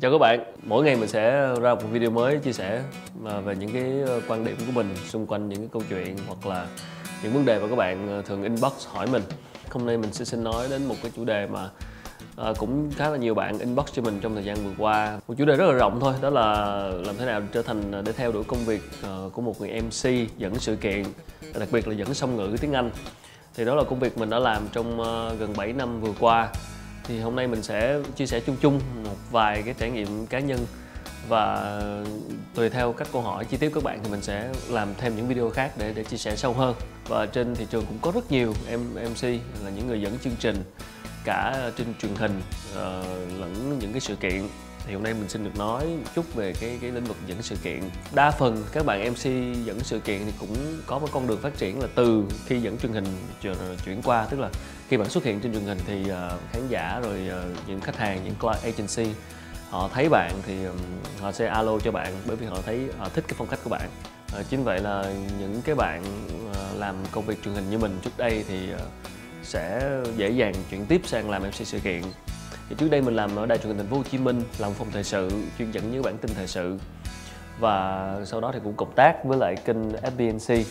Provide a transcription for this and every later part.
Chào các bạn, mỗi ngày mình sẽ ra một video mới chia sẻ à, về những cái ờ, quan điểm của mình xung quanh những cái câu chuyện hoặc là những vấn đề mà các bạn ờ, thường inbox hỏi mình. Hôm nay mình sẽ xin nói đến một cái chủ đề mà ờ, cũng khá là nhiều bạn inbox cho mình trong thời gian vừa qua. Một chủ đề rất là rộng thôi, đó là làm thế nào trở thành để theo đuổi công việc của một người MC dẫn sự kiện, đặc biệt là dẫn song ngữ tiếng Anh. Thì đó là công việc mình đã làm trong gần 7 năm vừa qua thì hôm nay mình sẽ chia sẻ chung chung một vài cái trải nghiệm cá nhân. Và tùy theo các câu hỏi chi tiết các bạn thì mình sẽ làm thêm những video khác để để chia sẻ sâu hơn. Và trên thị trường cũng có rất nhiều em MC là những người dẫn chương trình cả trên truyền hình uh, lẫn những cái sự kiện thì hôm nay mình xin được nói một chút về cái cái lĩnh vực dẫn sự kiện. Đa phần các bạn MC dẫn sự kiện thì cũng có một con đường phát triển là từ khi dẫn truyền hình chuyển- qua. Tức là khi bạn xuất hiện trên truyền hình thì ờ, khán giả rồi ờ, những khách hàng, những client agency, họ thấy bạn thì họ sẽ alo cho bạn bởi vì họ thấy họ thích cái phong cách của bạn. Chính vậy là những cái bạn làm công việc truyền hình như mình trước đây thì sẽ dễ dàng chuyển tiếp sang làm MC sự kiện thì trước đây mình làm ở đài truyền hình thành phố Hồ Chí Minh, làm phòng thời sự, chuyên dẫn những bản tin thời sự. Và sau đó thì cũng cộng tác với lại kênh FBNC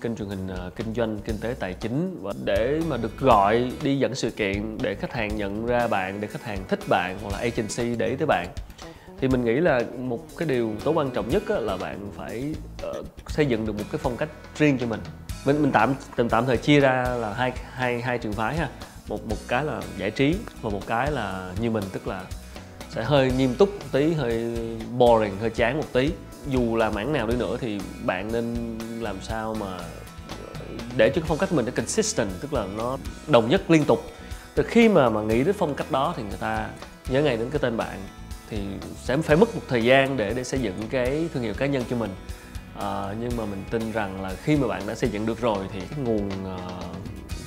kênh truyền hình ờ, kinh doanh, kinh tế tài chính. Và để mà được gọi đi dẫn sự kiện để khách hàng nhận ra bạn, để khách hàng thích bạn hoặc là agency để ý tới bạn, thì mình nghĩ là một cái điều tối quan trọng nhất là bạn phải ờ, xây dựng được một cái phong cách riêng cho mình. Mình mình tạm tạm tạm thời chia ra là hai hai hai trường phái ha một một cái là giải trí và một cái là như mình tức là sẽ hơi nghiêm túc một tí hơi boring hơi chán một tí. Dù là mảng nào đi nữa thì bạn nên làm sao mà để cho cái phong cách mình nó consistent tức là nó đồng nhất liên tục. Từ khi mà mà nghĩ đến phong cách đó thì người ta nhớ ngay đến cái tên bạn thì sẽ phải mất một thời gian để để xây dựng cái thương hiệu cá nhân cho mình. À, nhưng mà mình tin rằng là khi mà bạn đã xây dựng được rồi thì cái nguồn uh,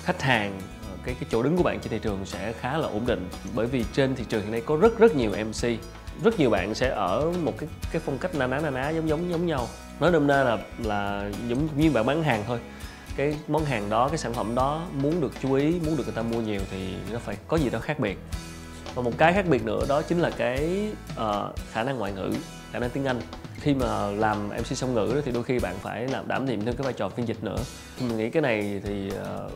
khách hàng cái cái chỗ đứng của bạn trên thị trường sẽ khá là ổn định. Bởi vì trên thị trường hiện nay có rất rất nhiều MC rất nhiều bạn sẽ ở một cái cái phong cách na ná na ná giống giống giống nhau. Nói nôm na là là giống như bạn bán hàng thôi. Cái món hàng đó cái sản phẩm đó muốn được chú ý muốn được người ta mua nhiều thì nó phải có gì đó khác biệt. Và một cái khác biệt nữa đó chính là cái uh, khả năng ngoại ngữ khả năng tiếng anh. Khi mà làm mc song ngữ đó thì đôi khi bạn phải làm đảm nhiệm thêm cái vai trò phiên dịch nữa. Mình nghĩ cái này thì uh,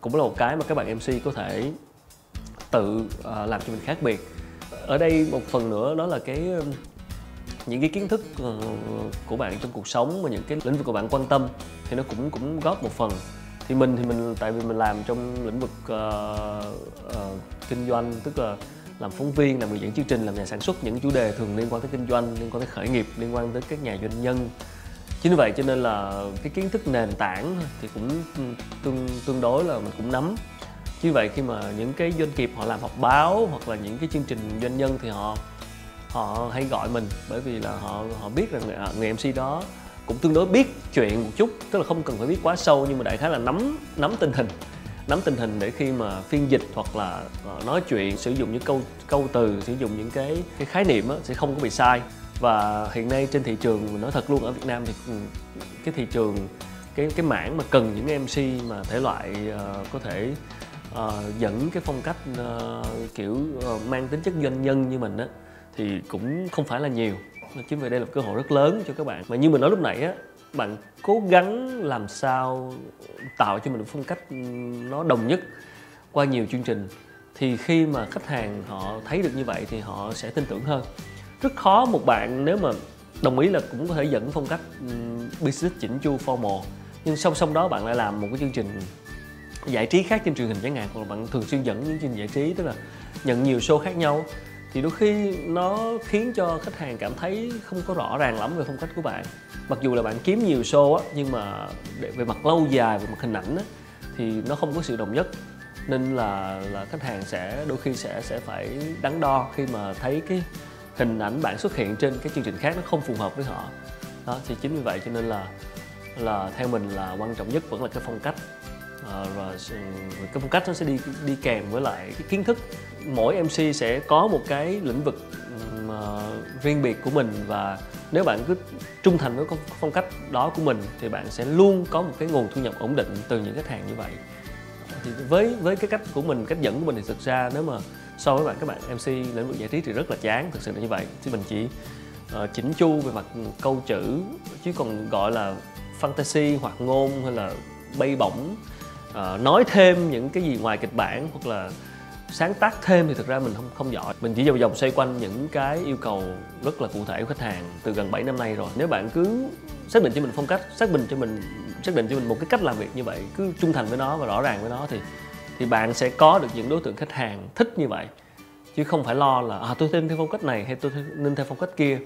cũng là một cái mà các bạn mc có thể tự uh, làm cho mình khác biệt. Ở đây một phần nữa đó là cái những cái kiến thức ờ, của bạn trong cuộc sống và những cái lĩnh vực của bạn quan tâm thì nó cũng cũng góp một phần. Thì mình thì mình tại vì mình làm trong lĩnh vực uh, uh, kinh doanh tức là làm phóng viên làm người dẫn chương trình làm nhà sản xuất những chủ đề thường liên quan tới kinh doanh liên quan tới khởi nghiệp liên quan tới các nhà doanh nhân chính vì vậy cho nên là cái kiến thức nền tảng thì cũng ừ, tương tương đối là mình cũng nắm. Như vậy khi mà những cái doanh nghiệp họ làm họp báo hoặc là những cái chương trình doanh nhân thì họ họ hay gọi mình bởi vì là họ họ biết rằng à, người, người MC đó cũng tương đối biết chuyện một chút tức là không cần phải biết quá sâu nhưng mà đại khái là nắm nắm tình hình nắm tình hình để khi mà phiên dịch hoặc là ờ, nói chuyện sử dụng những câu câu từ sử dụng những cái cái khái niệm đó, sẽ không có bị sai và hiện nay trên thị trường mình nói thật luôn ở Việt Nam thì ừ, cái thị trường cái cái mảng mà cần những MC mà thể loại uh, có thể uh, dẫn cái phong cách uh, kiểu uh, mang tính chất doanh nhân như mình á thì cũng không phải là nhiều. Chính vì đây là một cơ hội rất lớn cho các bạn. Mà như mình nói lúc nãy á bạn cố gắng làm sao tạo cho mình một phong cách ừ, nó đồng nhất qua nhiều chương trình thì khi mà khách hàng họ thấy được như vậy thì họ sẽ tin tưởng hơn rất khó một bạn nếu mà đồng ý là cũng có thể dẫn phong cách business chỉnh chu formal. Nhưng song song đó bạn lại làm một cái chương trình giải trí khác trên truyền hình chẳng hạn, hoặc là bạn thường xuyên dẫn những chương trình giải trí, tức là nhận nhiều show khác nhau. Thì đôi khi nó khiến cho khách hàng cảm thấy không có rõ ràng lắm về phong cách của bạn. Mặc dù là bạn kiếm nhiều show á, nhưng mà để, về mặt lâu dài, về mặt hình ảnh á, thì nó không có sự đồng nhất. Nên là là khách hàng sẽ, đôi khi sẽ sẽ phải đắn đo khi mà thấy cái hình ảnh bạn xuất hiện trên cái chương trình khác nó không phù hợp với họ. Đó thì chính vì vậy cho nên là là theo mình là quan trọng nhất vẫn là cái phong cách. À, và ừ, cái phong cách nó sẽ đi đi kèm với lại cái kiến thức. Mỗi MC sẽ có một cái lĩnh vực ừm, ờ, riêng biệt của mình và nếu bạn cứ trung thành với phong cách đó của mình thì bạn sẽ luôn có một cái nguồn thu nhập ổn định từ những khách hàng như vậy. Thì với với cái cách của mình cách dẫn của mình thì thực ra nếu mà so với bạn các bạn MC lĩnh vực giải trí thì rất là chán thực sự là như vậy. Thì mình chỉ uh, chỉnh chu về mặt câu chữ chứ còn gọi là fantasy hoặc ngôn hay là bay bổng uh, nói thêm những cái gì ngoài kịch bản hoặc là sáng tác thêm thì thực ra mình không không giỏi. Mình chỉ vòng vòng xoay quanh những cái yêu cầu rất là cụ thể của khách hàng từ gần 7 năm nay rồi. Nếu bạn cứ xác định cho mình phong cách xác định cho mình xác định cho mình một cái cách làm việc như vậy cứ trung thành với nó và rõ ràng với nó thì thì bạn sẽ có được những đối tượng khách hàng thích như vậy. Chứ không phải lo là à, tôi thêm theo phong cách này hay tôi nên theo phong cách kia.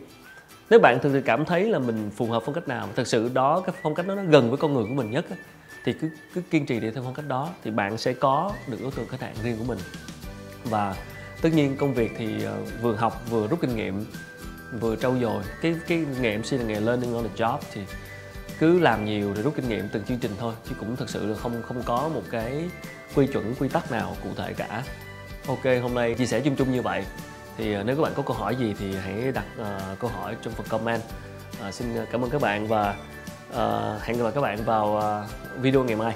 Nếu bạn thực sự cảm thấy là mình phù hợp phong cách nào thực sự đó cái phong cách đó nó gần với con người của mình nhất thì cứ cứ kiên trì đi theo phong cách đó thì bạn sẽ có được đối tượng khách hàng riêng của mình. Và tất nhiên công việc thì ờ, vừa học vừa rút kinh nghiệm vừa trau dồi. Cái cái nghề MC là nghề learning on the job thì cứ làm nhiều rồi rút kinh nghiệm từng chương trình thôi chứ cũng thực sự là không không có một cái quy chuẩn quy tắc nào cụ thể cả. Ok hôm nay chia sẻ chung chung như vậy. Thì ờ, nếu các bạn có câu hỏi gì thì hãy đặt uh, câu hỏi trong phần comment. Uh, xin cảm ơn các bạn và uh, hẹn gặp lại các bạn vào uh, video ngày mai.